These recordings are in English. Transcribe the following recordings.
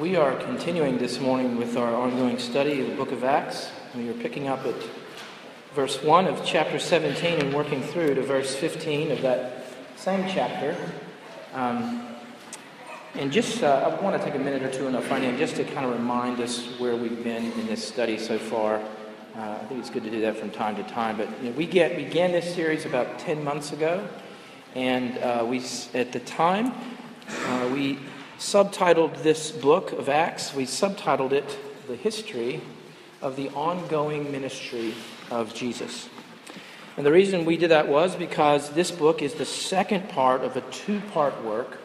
We are continuing this morning with our ongoing study of the book of Acts. We are picking up at verse 1 of chapter 17 and working through to verse 15 of that same chapter. Um, and just, uh, I want to take a minute or two in our finding just to kind of remind us where we've been in this study so far. Uh, I think it's good to do that from time to time. But you know, we get, began this series about 10 months ago, and uh, we, at the time, uh, we subtitled this book of Acts, we subtitled it The History of the Ongoing Ministry of Jesus. And the reason we did that was because this book is the second part of a two part work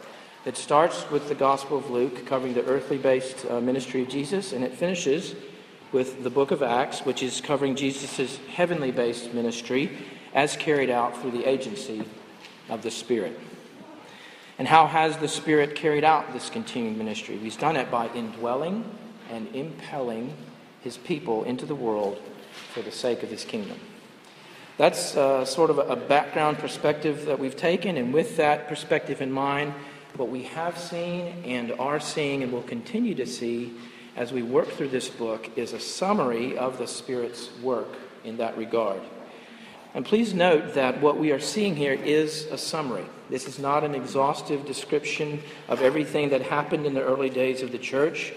that starts with the Gospel of Luke, covering the earthly based uh, ministry of Jesus, and it finishes with the book of Acts, which is covering Jesus' heavenly based ministry as carried out through the agency of the Spirit. And how has the Spirit carried out this continuing ministry? He's done it by indwelling and impelling his people into the world for the sake of his kingdom. That's uh, sort of a background perspective that we've taken, and with that perspective in mind, what we have seen and are seeing and will continue to see as we work through this book is a summary of the Spirit's work in that regard. And please note that what we are seeing here is a summary. This is not an exhaustive description of everything that happened in the early days of the church.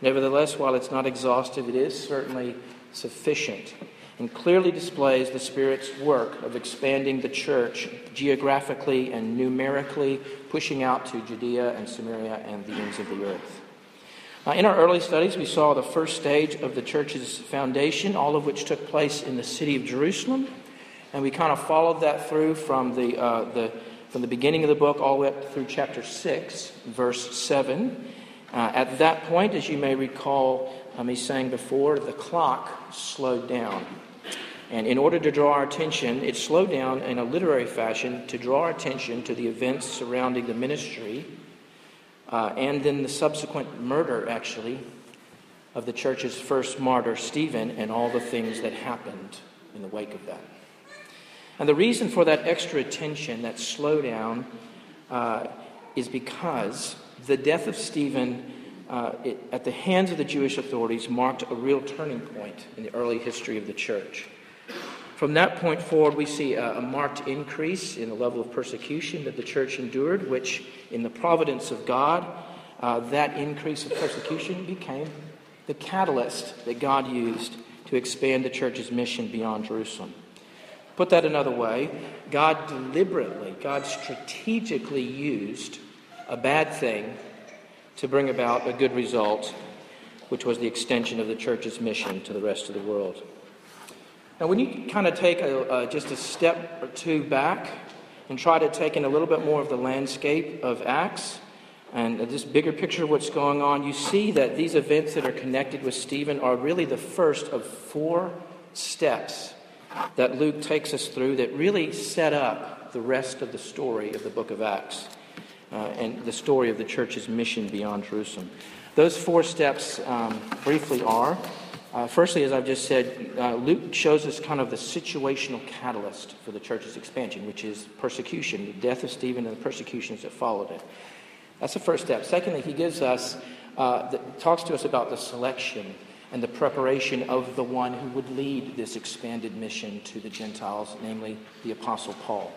Nevertheless, while it's not exhaustive, it is certainly sufficient and clearly displays the Spirit's work of expanding the church geographically and numerically, pushing out to Judea and Samaria and the ends of the earth. In our early studies, we saw the first stage of the church's foundation, all of which took place in the city of Jerusalem. And we kind of followed that through from the, uh, the, from the beginning of the book all the way up through chapter 6, verse 7. Uh, at that point, as you may recall uh, me saying before, the clock slowed down. And in order to draw our attention, it slowed down in a literary fashion to draw our attention to the events surrounding the ministry uh, and then the subsequent murder, actually, of the church's first martyr, Stephen, and all the things that happened in the wake of that. And the reason for that extra attention, that slowdown, uh, is because the death of Stephen uh, it, at the hands of the Jewish authorities marked a real turning point in the early history of the church. From that point forward, we see a, a, marked increase in the level of persecution that the church endured, which, in the providence of God, uh, that increase of persecution became the catalyst that God used to expand the church's mission beyond Jerusalem. Put that another way, God deliberately, God strategically used a bad thing to bring about a good result, which was the extension of the church's mission to the rest of the world. Now, when you kind of take a, just a step or two back and try to take in a little bit more of the landscape of Acts and this bigger picture of what's going on, you see that these events that are connected with Stephen are really the first of four steps that Luke takes us through that really set up the rest of the story of the book of Acts uh, and the story of the church's mission beyond Jerusalem. Those four steps um, briefly are uh, firstly, as I've just said, uh, Luke shows us kind of the situational catalyst for the church's expansion, which is persecution, the death of Stephen and the persecutions that followed it. That's the first step. Secondly, he gives us, uh, the, talks to us about the selection and the preparation of the one who would lead this expanded mission to the Gentiles, namely the Apostle Paul.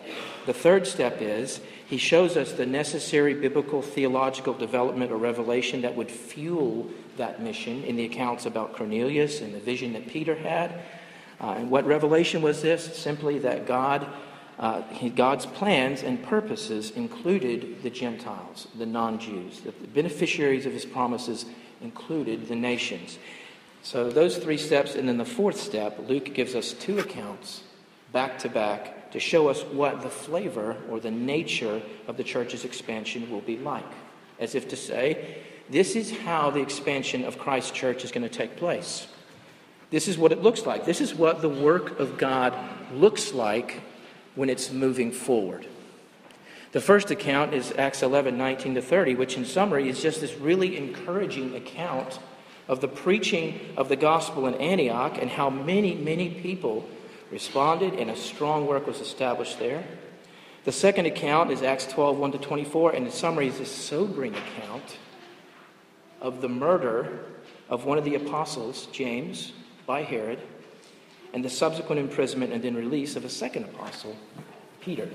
The third step is he shows us the necessary biblical theological development or revelation that would fuel that mission in the accounts about Cornelius and the vision that Peter had. Uh, and what revelation was this? Simply that God. Uh, God's plans and purposes included the Gentiles, the non Jews. That the beneficiaries of his promises included the nations. So, those three steps, and then the fourth step, Luke gives us two accounts back to back to show us what the flavor or the nature of the church's expansion will be like. As if to say, this is how the expansion of Christ's church is going to take place. This is what it looks like. This is what the work of God looks like when it's moving forward. The first account is Acts 11 19 to 30, which in summary is just this really encouraging account of the preaching of the gospel in Antioch and how many, many people responded and a strong work was established there. The second account is Acts 12, 1 to 24, and in summary is a sobering account of the murder of one of the apostles, James, by Herod, and the subsequent imprisonment and then release of a second apostle, Peter.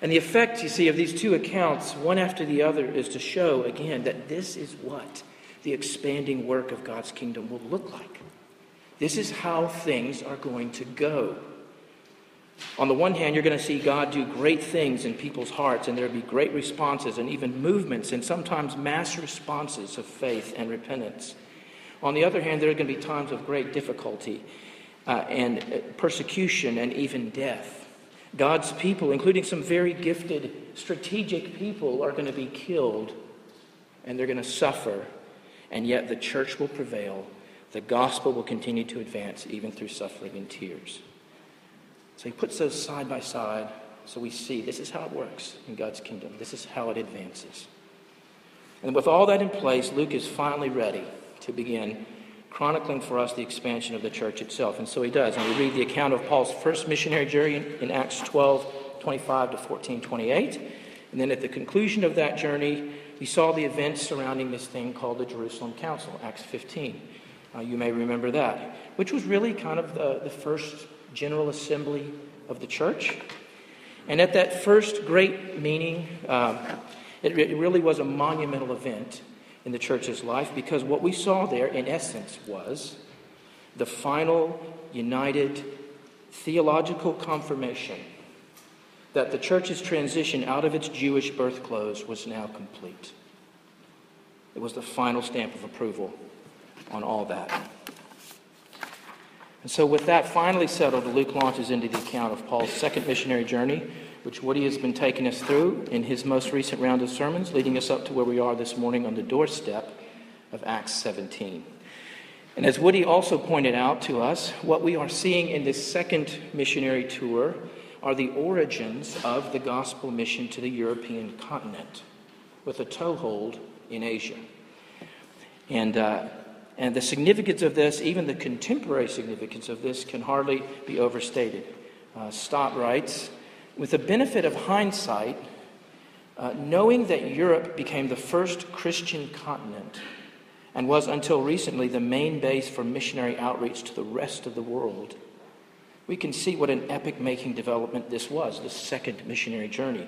And the effect, you see, of these two accounts, one after the other, is to show again that this is what the expanding work of God's kingdom will look like. This is how things are going to go. On the one hand, you're going to see God do great things in people's hearts, and there'll be great responses and even movements and sometimes mass responses of faith and repentance. On the other hand, there are going to be times of great difficulty uh, and uh, persecution and even death. God's people, including some very gifted, strategic people, are going to be killed and they're going to suffer, and yet the church will prevail. The gospel will continue to advance even through suffering and tears. So he puts those side by side so we see this is how it works in God's kingdom. This is how it advances. And with all that in place, Luke is finally ready to begin chronicling for us the expansion of the church itself. And so he does. And we read the account of Paul's first missionary journey in Acts 12 25 to 14 28. And then at the conclusion of that journey, we saw the events surrounding this thing called the Jerusalem Council, Acts 15. Uh, you may remember that, which was really kind of the, the first general assembly of the church. And at that first great meeting, um, it, it really was a monumental event in the church's life because what we saw there, in essence, was the final united theological confirmation that the church's transition out of its Jewish birth clothes was now complete. It was the final stamp of approval on all that. And so, with that finally settled, Luke launches into the account of Paul's second missionary journey which Woody has been taking us through in his most recent round of sermons, leading us up to where we are this morning on the doorstep of Acts 17. And as Woody also pointed out to us, what we are seeing in this second missionary tour are the origins of the gospel mission to the European continent, with a toehold in Asia. And, uh, and the significance of this, even the contemporary significance of this, can hardly be overstated. Uh, Stott writes, with the benefit of hindsight, uh, knowing that Europe became the first Christian continent and was until recently the main base for missionary outreach to the rest of the world, we can see what an epic making development this was, the second missionary journey.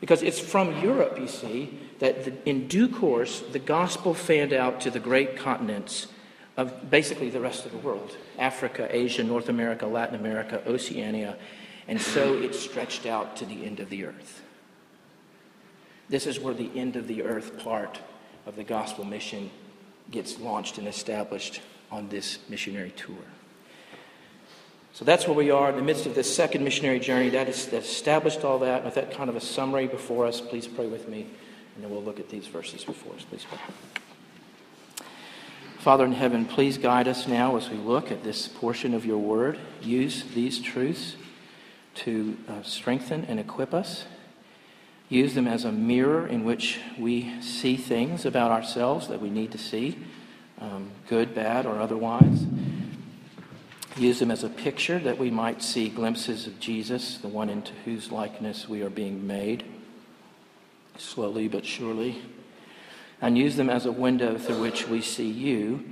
Because it's from Europe, you see, that the, in due course the gospel fanned out to the great continents of basically the rest of the world Africa, Asia, North America, Latin America, Oceania, and so it stretched out to the end of the earth. This is where the end of the earth part of the gospel mission gets launched and established on this missionary tour. So that's where we are in the midst of this second missionary journey. That is that established all that. With that kind of a summary before us, please pray with me, and then we'll look at these verses before us. Please pray. Father in heaven, please guide us now as we look at this portion of your word. Use these truths to uh, strengthen and equip us. Use them as a mirror in which we see things about ourselves that we need to see, um, good, bad, or otherwise. Use them as a picture that we might see glimpses of Jesus, the one into whose likeness we are being made, slowly but surely. And use them as a window through which we see you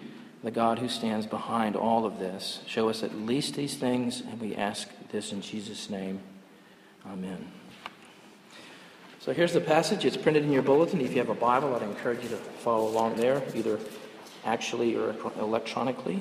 the God who stands behind all of this. Show us at least these things, and we ask this in Jesus' name. Amen. So here's the passage. It's printed in your bulletin. If you have a Bible, I'd encourage you to follow along there, either actually or electronically.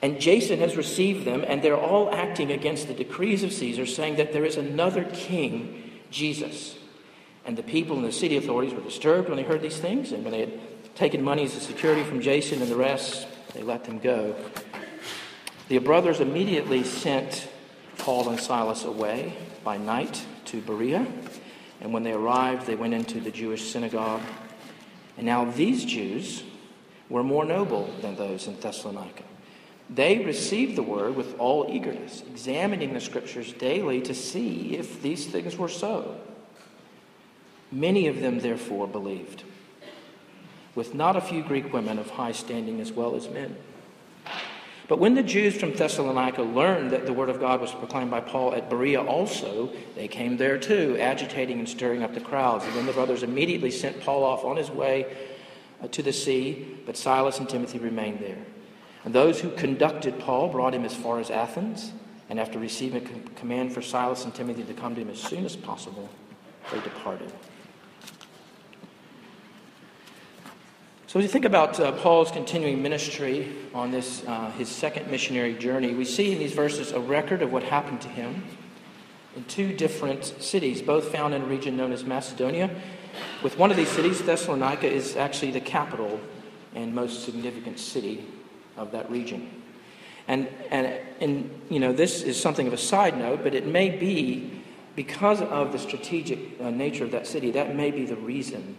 And Jason has received them, and they're all acting against the decrees of Caesar, saying that there is another king, Jesus. And the people and the city authorities were disturbed when they heard these things, and when they had taken money as a security from Jason and the rest, they let them go. The brothers immediately sent Paul and Silas away by night to Berea, and when they arrived, they went into the Jewish synagogue. And now these Jews were more noble than those in Thessalonica. They received the word with all eagerness, examining the scriptures daily to see if these things were so. Many of them, therefore, believed, with not a few Greek women of high standing as well as men. But when the Jews from Thessalonica learned that the word of God was proclaimed by Paul at Berea also, they came there too, agitating and stirring up the crowds. And then the brothers immediately sent Paul off on his way uh, to the sea, but Silas and Timothy remained there. And those who conducted Paul brought him as far as Athens, and after receiving a command for Silas and Timothy to come to him as soon as possible, they departed. So, as you think about uh, Paul's continuing ministry on this, uh, his second missionary journey, we see in these verses a record of what happened to him in two different cities, both found in a region known as Macedonia. With one of these cities, Thessalonica is actually the capital and most significant city of that region. And, and, and, you know, this is something of a side note, but it may be because of the strategic uh, nature of that city, that may be the reason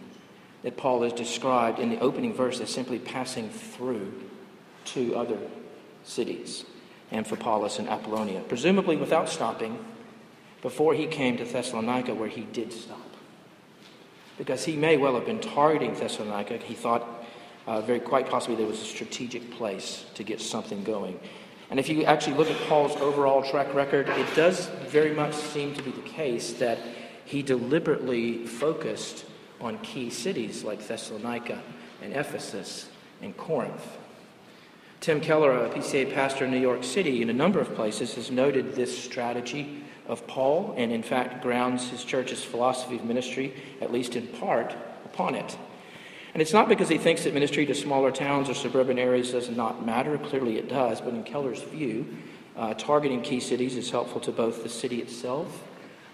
that Paul is described in the opening verse as simply passing through two other cities, Amphipolis and Apollonia, presumably without stopping before he came to Thessalonica, where he did stop. Because he may well have been targeting Thessalonica. He thought uh, very quite possibly there was a strategic place to get something going. And if you actually look at Paul's overall track record, it does very much seem to be the case that he deliberately focused on key cities like Thessalonica and Ephesus and Corinth. Tim Keller, a PCA pastor in New York City, in a number of places, has noted this strategy of Paul and, in fact, grounds his church's philosophy of ministry, at least in part, upon it. And it's not because he thinks that ministry to smaller towns or suburban areas does not matter. Clearly it does. But in Keller's view, uh, targeting key cities is helpful to both the city itself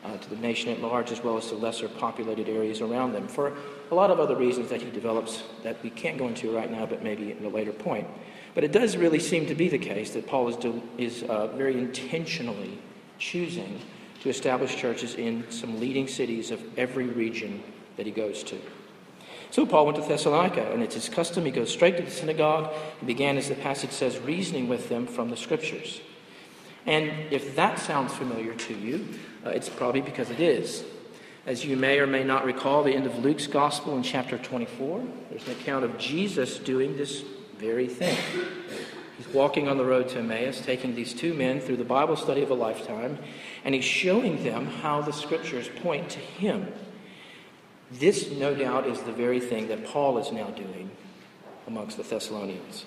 uh, to the nation at large as well as to lesser populated areas around them for a lot of other reasons that he develops that we can't go into right now, but maybe at a later point. But it does really seem to be the case that Paul is, do, is uh, very intentionally choosing to establish churches in some leading cities of every region that he goes to. So Paul went to Thessalonica, and it's his custom. He goes straight to the synagogue and began, as the passage says, reasoning with them from the scriptures. And if that sounds familiar to you, uh, it's probably because it is. As you may or may not recall, the end of Luke's gospel in chapter 24, there's an account of Jesus doing this very thing. He's walking on the road to Emmaus, taking these two men through the Bible study of a lifetime, and he's showing them how the scriptures point to him. This, no doubt, is the very thing that Paul is now doing amongst the Thessalonians.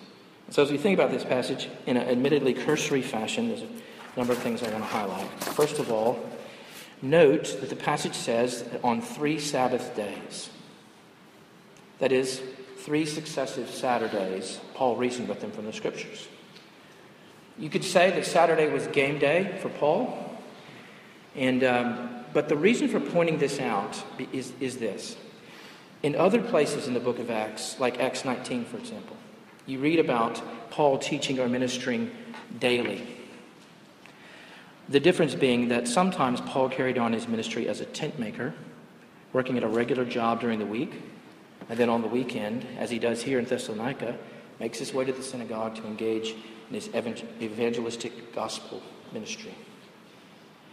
So, as we think about this passage in an admittedly cursory fashion, there's a number of things I want to highlight. First of all, Note that the passage says on three Sabbath days. That is, three successive Saturdays, Paul reasoned with them from the scriptures. You could say that Saturday was game day for Paul, and, um, but the reason for pointing this out is, is this. In other places in the book of Acts, like Acts 19, for example, you read about Paul teaching or ministering daily. The difference being that sometimes Paul carried on his ministry as a tent maker, working at a regular job during the week, and then on the weekend, as he does here in Thessalonica, makes his way to the synagogue to engage in his evangelistic gospel ministry.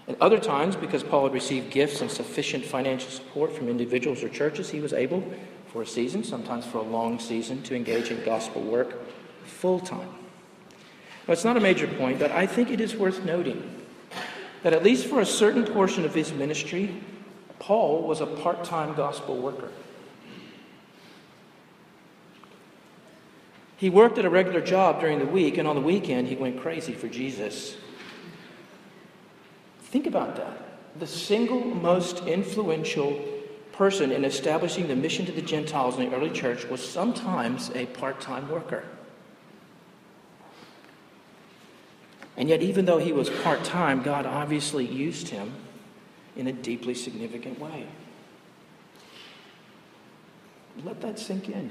At other times, because Paul had received gifts and sufficient financial support from individuals or churches, he was able, for a season, sometimes for a long season, to engage in gospel work full time. Now, it's not a major point, but I think it is worth noting that at least for a certain portion of his ministry, Paul was a part time gospel worker. He worked at a regular job during the week, and on the weekend, he went crazy for Jesus. Think about that. The single most influential person in establishing the mission to the Gentiles in the early church was sometimes a part time worker. And yet, even though he was part time, God obviously used him in a deeply significant way. Let that sink in.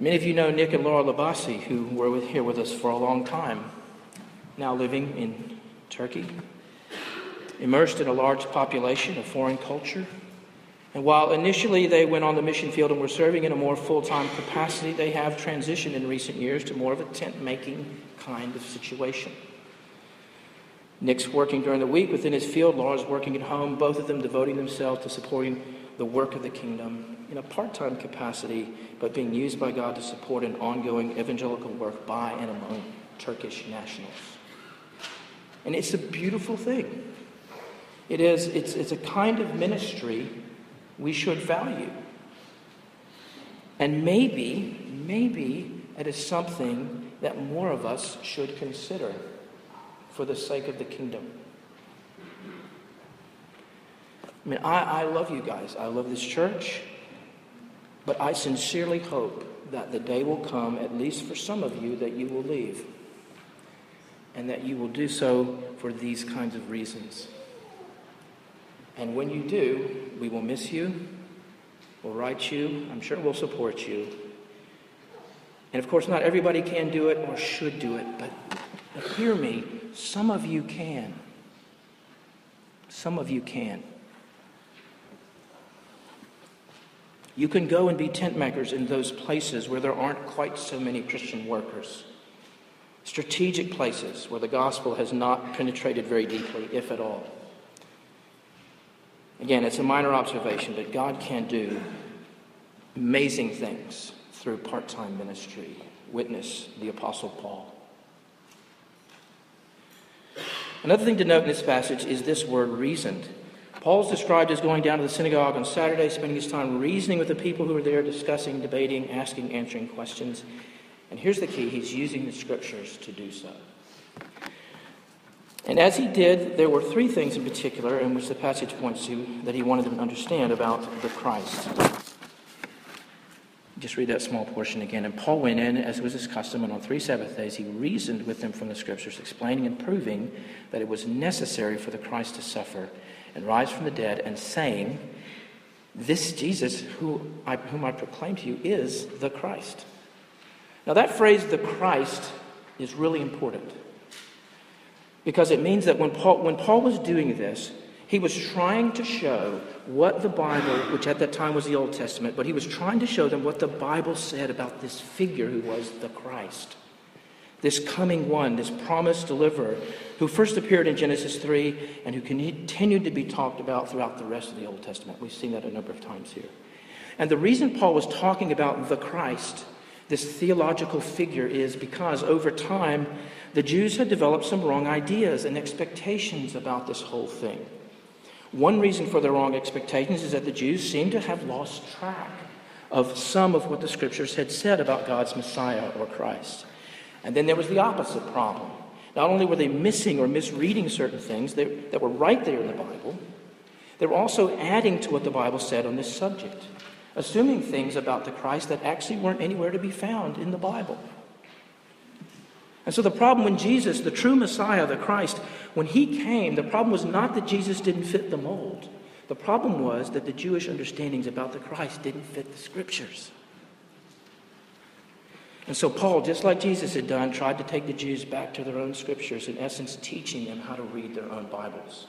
Many of you know Nick and Laura Labasi, who were with, here with us for a long time, now living in Turkey, immersed in a large population of foreign culture. And while initially they went on the mission field and were serving in a more full time capacity, they have transitioned in recent years to more of a tent making kind of situation. Nick's working during the week within his field, Laura's working at home, both of them devoting themselves to supporting the work of the kingdom in a part time capacity, but being used by God to support an ongoing evangelical work by and among Turkish nationals. And it's a beautiful thing. It is, it's, it's a kind of ministry we should value. And maybe, maybe it is something that more of us should consider for the sake of the kingdom. I mean, I, I love you guys. I love this church. But I sincerely hope that the day will come, at least for some of you, that you will leave. And that you will do so for these kinds of reasons. And when you do, we will miss you, we'll write you, I'm sure we'll support you. And of course, not everybody can do it or should do it, but, but hear me, some of you can. Some of you can. You can go and be tent makers in those places where there aren't quite so many Christian workers. Strategic places where the gospel has not penetrated very deeply, if at all. Again, it's a minor observation, but God can do amazing things through part time ministry. Witness the Apostle Paul. Another thing to note in this passage is this word reasoned. Paul's described as going down to the synagogue on Saturday, spending his time reasoning with the people who are there, discussing, debating, asking, answering questions. And here's the key he's using the scriptures to do so. And as he did, there were three things in particular in which the passage points to that he wanted them to understand about the Christ. Just read that small portion again. And Paul went in, as was his custom, and on three Sabbath days he reasoned with them from the Scriptures, explaining and proving that it was necessary for the Christ to suffer and rise from the dead, and saying, This Jesus, who I, whom I proclaim to you, is the Christ. Now, that phrase, the Christ, is really important because it means that when Paul, when Paul was doing this, he was trying to show what the Bible, which at that time was the Old Testament, but he was trying to show them what the Bible said about this figure who was the Christ this coming one, this promised deliverer, who first appeared in Genesis 3 and who continued to be talked about throughout the rest of the Old Testament. We've seen that a number of times here. And the reason Paul was talking about the Christ, this theological figure, is because over time the Jews had developed some wrong ideas and expectations about this whole thing. One reason for their wrong expectations is that the Jews seemed to have lost track of some of what the scriptures had said about God's Messiah or Christ. And then there was the opposite problem. Not only were they missing or misreading certain things that, that were right there in the Bible, they were also adding to what the Bible said on this subject, assuming things about the Christ that actually weren't anywhere to be found in the Bible. And so the problem when Jesus, the true Messiah, the Christ, when he came, the problem was not that Jesus didn't fit the mold. The problem was that the Jewish understandings about the Christ didn't fit the scriptures. And so, Paul, just like Jesus had done, tried to take the Jews back to their own scriptures, in essence, teaching them how to read their own Bibles.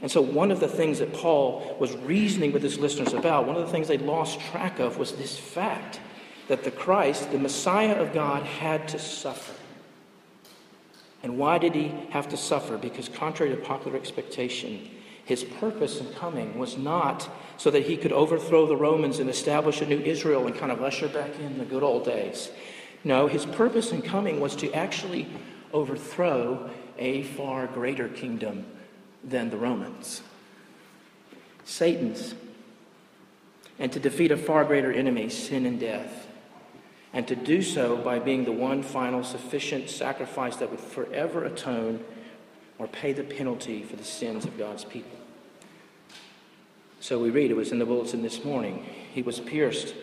And so, one of the things that Paul was reasoning with his listeners about, one of the things they lost track of, was this fact that the Christ, the Messiah of God, had to suffer. And why did he have to suffer? Because, contrary to popular expectation, his purpose in coming was not so that he could overthrow the Romans and establish a new Israel and kind of usher back in the good old days. No, his purpose in coming was to actually overthrow a far greater kingdom than the Romans Satan's, and to defeat a far greater enemy, sin and death, and to do so by being the one final sufficient sacrifice that would forever atone or pay the penalty for the sins of God's people. So we read, it was in the bulletin this morning, he was pierced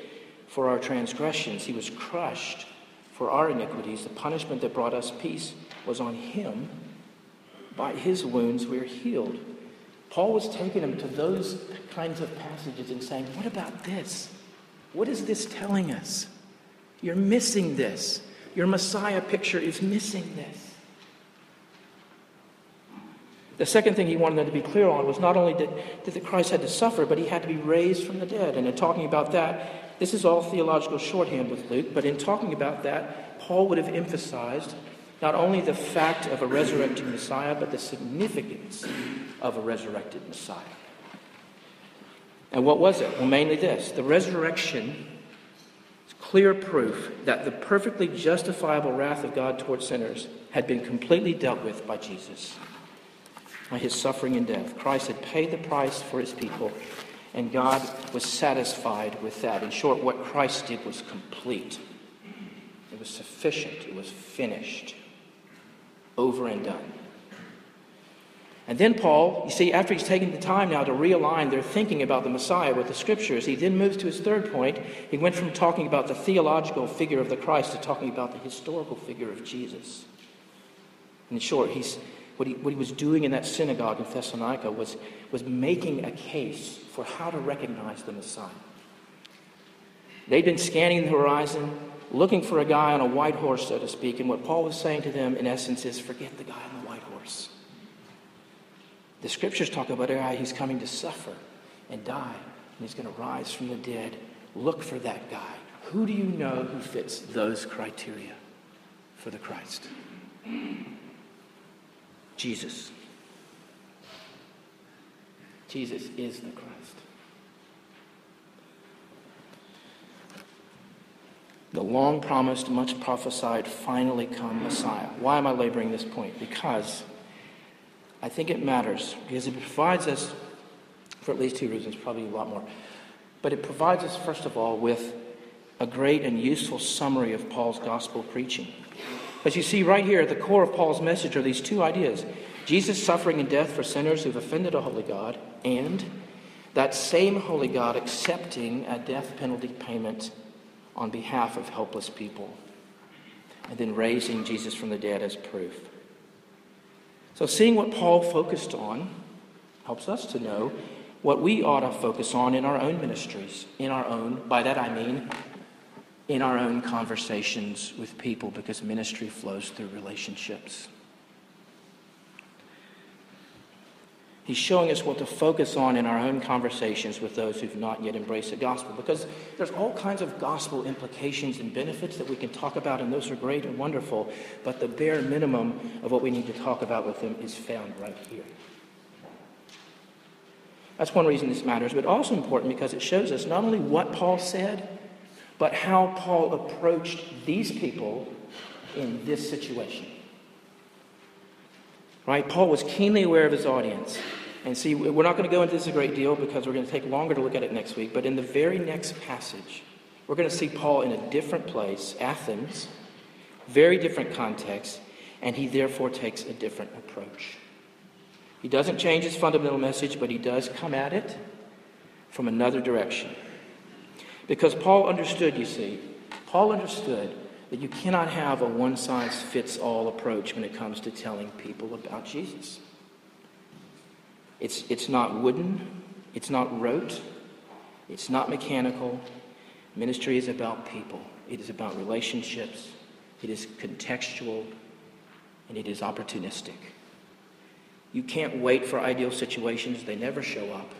for our transgressions, he was crushed for our iniquities. The punishment that brought us peace was on him. By his wounds we are healed. Paul was taking him to those kinds of passages and saying, What about this? What is this telling us? You're missing this. Your Messiah picture is missing this. The second thing he wanted them to be clear on was not only that, that the Christ had to suffer, but he had to be raised from the dead. And in talking about that, this is all theological shorthand with Luke, but in talking about that, Paul would have emphasized not only the fact of a resurrected Messiah, but the significance of a resurrected Messiah. And what was it? Well, mainly this the resurrection is clear proof that the perfectly justifiable wrath of God towards sinners had been completely dealt with by Jesus, by his suffering and death. Christ had paid the price for his people, and God was satisfied with that. In short, what Christ did was complete, it was sufficient, it was finished over and done. And then Paul, you see, after he's taken the time now to realign their thinking about the Messiah with the scriptures, he then moves to his third point. He went from talking about the theological figure of the Christ to talking about the historical figure of Jesus. In short, he's, what, he, what he was doing in that synagogue in Thessalonica was, was making a case for how to recognize the Messiah. They'd been scanning the horizon, looking for a guy on a white horse, so to speak. And what Paul was saying to them, in essence, is forget the guy on the white horse. The scriptures talk about a guy who's coming to suffer and die, and he's going to rise from the dead. Look for that guy. Who do you know who fits those criteria for the Christ? Jesus. Jesus is the Christ. the long promised, much prophesied, finally come Messiah. Why am I laboring this point? Because I think it matters, because it provides us, for at least two reasons, probably a lot more, but it provides us, first of all, with a great and useful summary of Paul's gospel preaching. As you see right here, at the core of Paul's message are these two ideas Jesus suffering and death for sinners who've offended a holy God, and that same holy God accepting a death penalty payment on behalf of helpless people, and then raising Jesus from the dead as proof. So, seeing what Paul focused on helps us to know what we ought to focus on in our own ministries, in our own, by that I mean, in our own conversations with people, because ministry flows through relationships. He's showing us what to focus on in our own conversations with those who've not yet embraced the gospel because there's all kinds of gospel implications and benefits that we can talk about, and those are great and wonderful, but the bare minimum of what we need to talk about with them is found right here. That's one reason this matters, but also important because it shows us not only what Paul said, but how Paul approached these people in this situation. Right? Paul was keenly aware of his audience. And see, we're not going to go into this a great deal because we're going to take longer to look at it next week. But in the very next passage, we're going to see Paul in a different place, Athens, very different context, and he therefore takes a different approach. He doesn't change his fundamental message, but he does come at it from another direction. Because Paul understood, you see, Paul understood that you cannot have a one size fits all approach when it comes to telling people about Jesus. It's, it's not wooden, it's not rote, it's not mechanical. Ministry is about people, it is about relationships, it is contextual, and it is opportunistic. You can't wait for ideal situations, they never show up.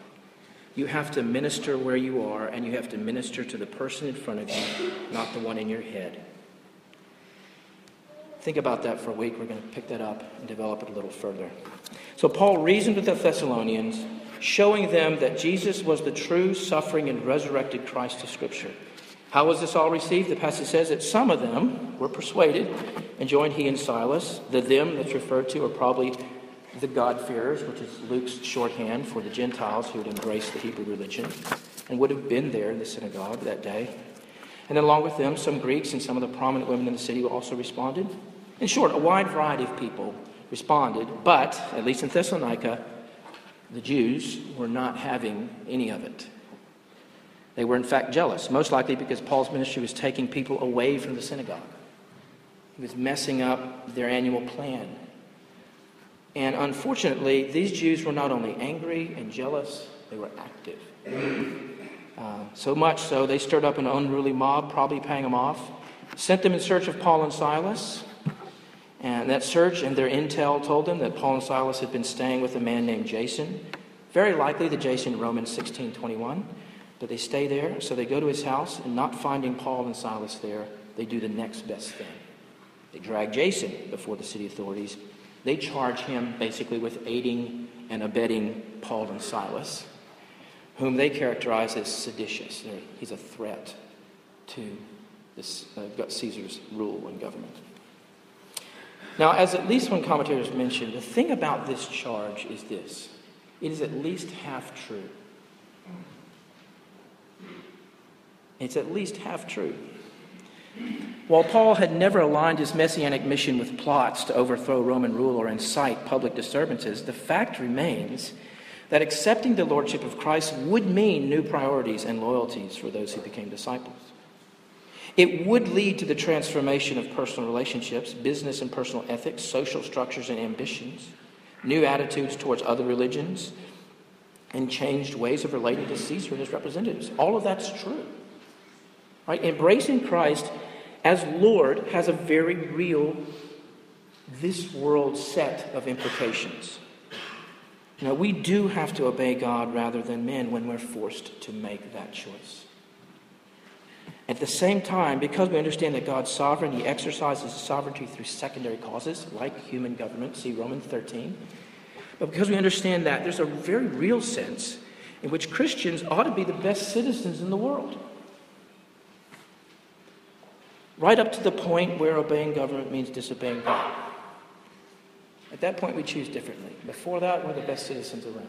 You have to minister where you are, and you have to minister to the person in front of you, not the one in your head. Think about that for a week. We're going to pick that up and develop it a little further. So, Paul reasoned with the Thessalonians, showing them that Jesus was the true suffering and resurrected Christ of Scripture. How was this all received? The passage says that some of them were persuaded and joined he and Silas. The them that's referred to are probably the God-fearers, which is Luke's shorthand for the Gentiles who had embraced the Hebrew religion and would have been there in the synagogue that day. And then, along with them, some Greeks and some of the prominent women in the city also responded. In short, a wide variety of people responded, but, at least in Thessalonica, the Jews were not having any of it. They were, in fact, jealous, most likely because Paul's ministry was taking people away from the synagogue. He was messing up their annual plan. And unfortunately, these Jews were not only angry and jealous, they were active. Uh, so much so, they stirred up an unruly mob, probably paying them off, sent them in search of Paul and Silas. And that search and their intel told them that Paul and Silas had been staying with a man named Jason. Very likely the Jason in Romans 16 21. But they stay there, so they go to his house, and not finding Paul and Silas there, they do the next best thing. They drag Jason before the city authorities. They charge him basically with aiding and abetting Paul and Silas, whom they characterize as seditious. He's a threat to this, uh, Caesar's rule and government. Now, as at least one commentator has mentioned, the thing about this charge is this it is at least half true. It's at least half true. While Paul had never aligned his messianic mission with plots to overthrow Roman rule or incite public disturbances, the fact remains that accepting the lordship of Christ would mean new priorities and loyalties for those who became disciples. It would lead to the transformation of personal relationships, business and personal ethics, social structures and ambitions, new attitudes towards other religions, and changed ways of relating to Caesar and his representatives. All of that's true. Right? Embracing Christ as Lord has a very real, this world set of implications. Now, we do have to obey God rather than men when we're forced to make that choice. At the same time, because we understand that God's sovereign, He exercises sovereignty through secondary causes, like human government, see Romans 13. But because we understand that, there's a very real sense in which Christians ought to be the best citizens in the world right up to the point where obeying government means disobeying God. At that point, we choose differently. Before that, we're the best citizens around.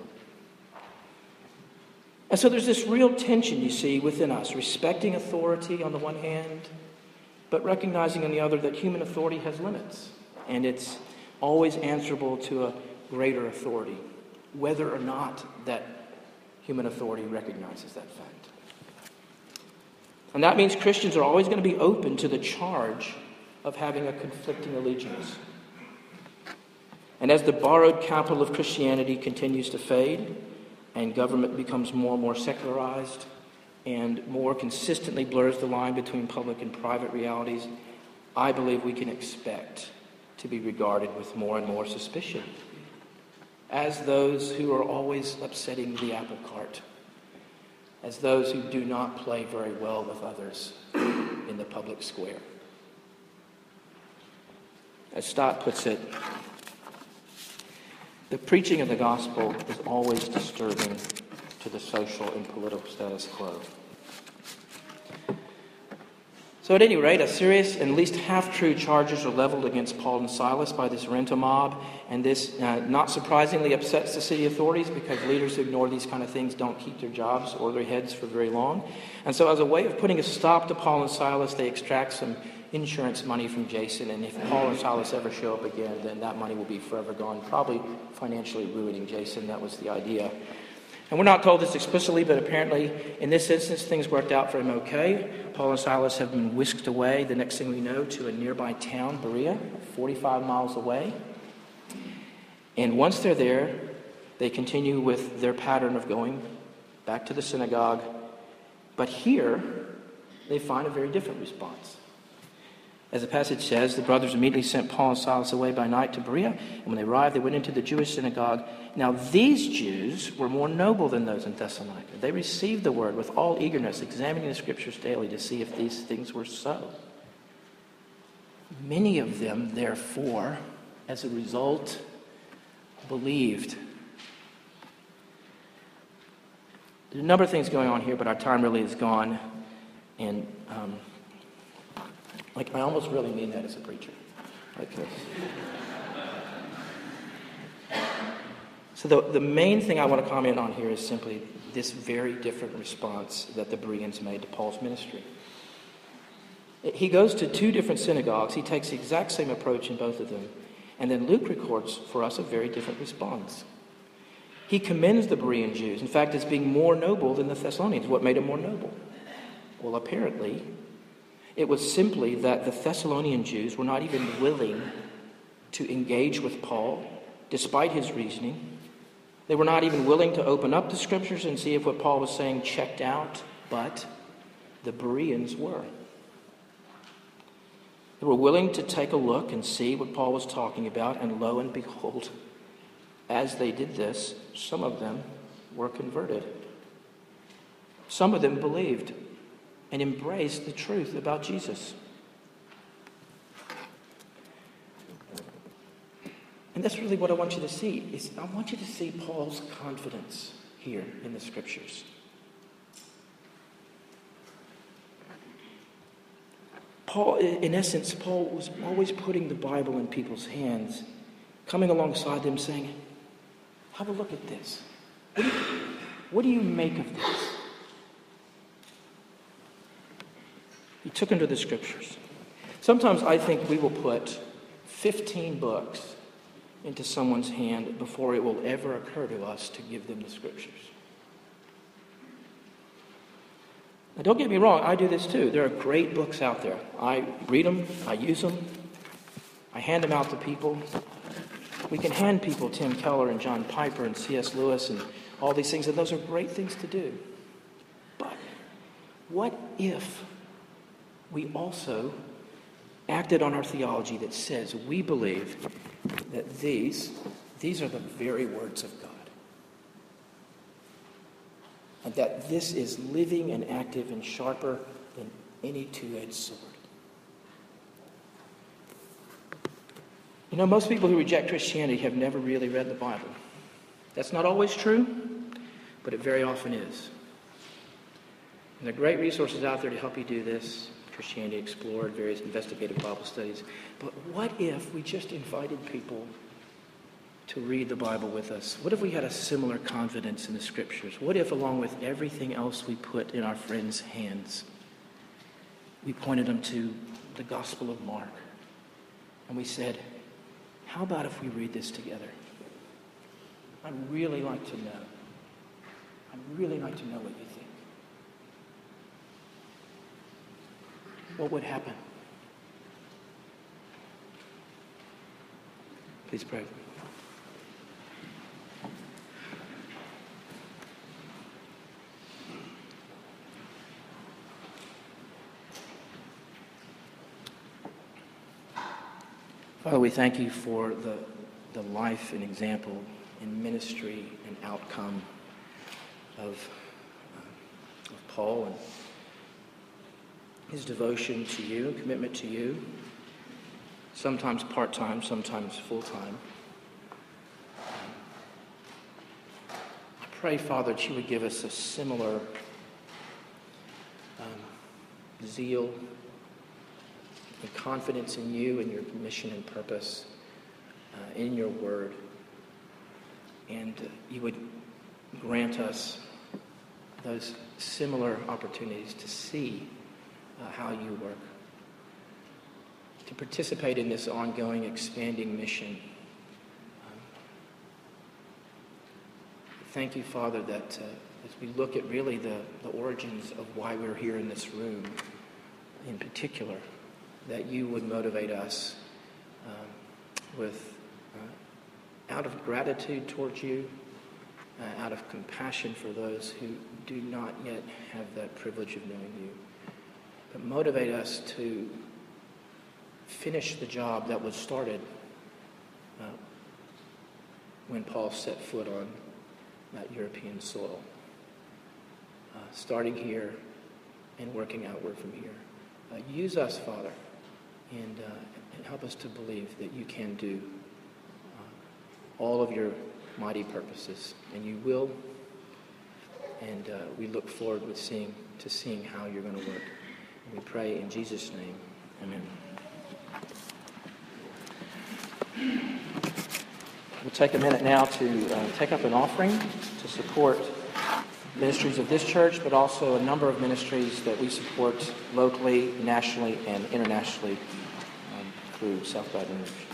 And so there's this real tension, you see, within us, respecting authority on the one hand, but recognizing on the other that human authority has limits, and it's always answerable to a greater authority, whether or not that human authority recognizes that fact. And that means Christians are always going to be open to the charge of having a conflicting allegiance. And as the borrowed capital of Christianity continues to fade and government becomes more and more secularized and more consistently blurs the line between public and private realities, I believe we can expect to be regarded with more and more suspicion as those who are always upsetting the apple cart as those who do not play very well with others in the public square. As Stott puts it, the preaching of the gospel is always disturbing to the social and political status quo. So, at any rate, a serious and at least half true charges are leveled against Paul and Silas by this rent mob, and this, uh, not surprisingly, upsets the city authorities because leaders who ignore these kind of things don't keep their jobs or their heads for very long. And so, as a way of putting a stop to Paul and Silas, they extract some insurance money from Jason, and if Paul and Silas ever show up again, then that money will be forever gone, probably financially ruining Jason. That was the idea. And we're not told this explicitly, but apparently in this instance, things worked out for him okay. Paul and Silas have been whisked away, the next thing we know, to a nearby town, Berea, 45 miles away. And once they're there, they continue with their pattern of going back to the synagogue. But here, they find a very different response. As the passage says, the brothers immediately sent Paul and Silas away by night to Berea, and when they arrived, they went into the Jewish synagogue. Now, these Jews were more noble than those in Thessalonica. They received the word with all eagerness, examining the scriptures daily to see if these things were so. Many of them, therefore, as a result, believed. There's a number of things going on here, but our time really is gone. And. Um, like, I almost really mean that as a preacher. Like this. So, the, the main thing I want to comment on here is simply this very different response that the Bereans made to Paul's ministry. He goes to two different synagogues. He takes the exact same approach in both of them. And then Luke records for us a very different response. He commends the Berean Jews, in fact, as being more noble than the Thessalonians. What made them more noble? Well, apparently, it was simply that the Thessalonian Jews were not even willing to engage with Paul, despite his reasoning. They were not even willing to open up the scriptures and see if what Paul was saying checked out, but the Bereans were. They were willing to take a look and see what Paul was talking about, and lo and behold, as they did this, some of them were converted. Some of them believed and embrace the truth about Jesus. And that's really what I want you to see is I want you to see Paul's confidence here in the scriptures. Paul, in essence, Paul was always putting the Bible in people's hands, coming alongside them saying, Have a look at this. What do you, what do you make of this? He took them to the scriptures. Sometimes I think we will put 15 books into someone's hand before it will ever occur to us to give them the scriptures. Now, don't get me wrong, I do this too. There are great books out there. I read them, I use them, I hand them out to people. We can hand people Tim Keller and John Piper and C.S. Lewis and all these things, and those are great things to do. But what if we also acted on our theology that says we believe that these, these are the very words of God. And that this is living and active and sharper than any two edged sword. You know, most people who reject Christianity have never really read the Bible. That's not always true, but it very often is. And there are great resources out there to help you do this. Christianity Explored, various investigative Bible studies. But what if we just invited people to read the Bible with us? What if we had a similar confidence in the Scriptures? What if, along with everything else we put in our friends' hands, we pointed them to the Gospel of Mark and we said, How about if we read this together? I'd really like to know. I'd really like to know what you think. What would happen? Please pray. Father, we thank you for the, the life and example and ministry and outcome of, uh, of Paul and his devotion to you, commitment to you, sometimes part time, sometimes full time. I pray, Father, that you would give us a similar um, zeal and confidence in you and your mission and purpose, uh, in your word. And uh, you would grant us those similar opportunities to see uh, how you work, to participate in this ongoing, expanding mission. Um, thank you, Father, that uh, as we look at really the, the origins of why we're here in this room in particular, that you would motivate us um, with, uh, out of gratitude towards you, uh, out of compassion for those who do not yet have that privilege of knowing you but motivate us to finish the job that was started uh, when Paul set foot on that European soil. Uh, starting here and working outward from here. Uh, use us, Father, and, uh, and, help us to believe that you can do uh, all of your mighty purposes, and you will. And uh, we look forward with seeing, to seeing how you're going to work. We pray in Jesus' name. Amen. We'll take a minute now to uh, take up an offering to support ministries of this church, but also a number of ministries that we support locally, nationally, and internationally um, through South Baton Rouge.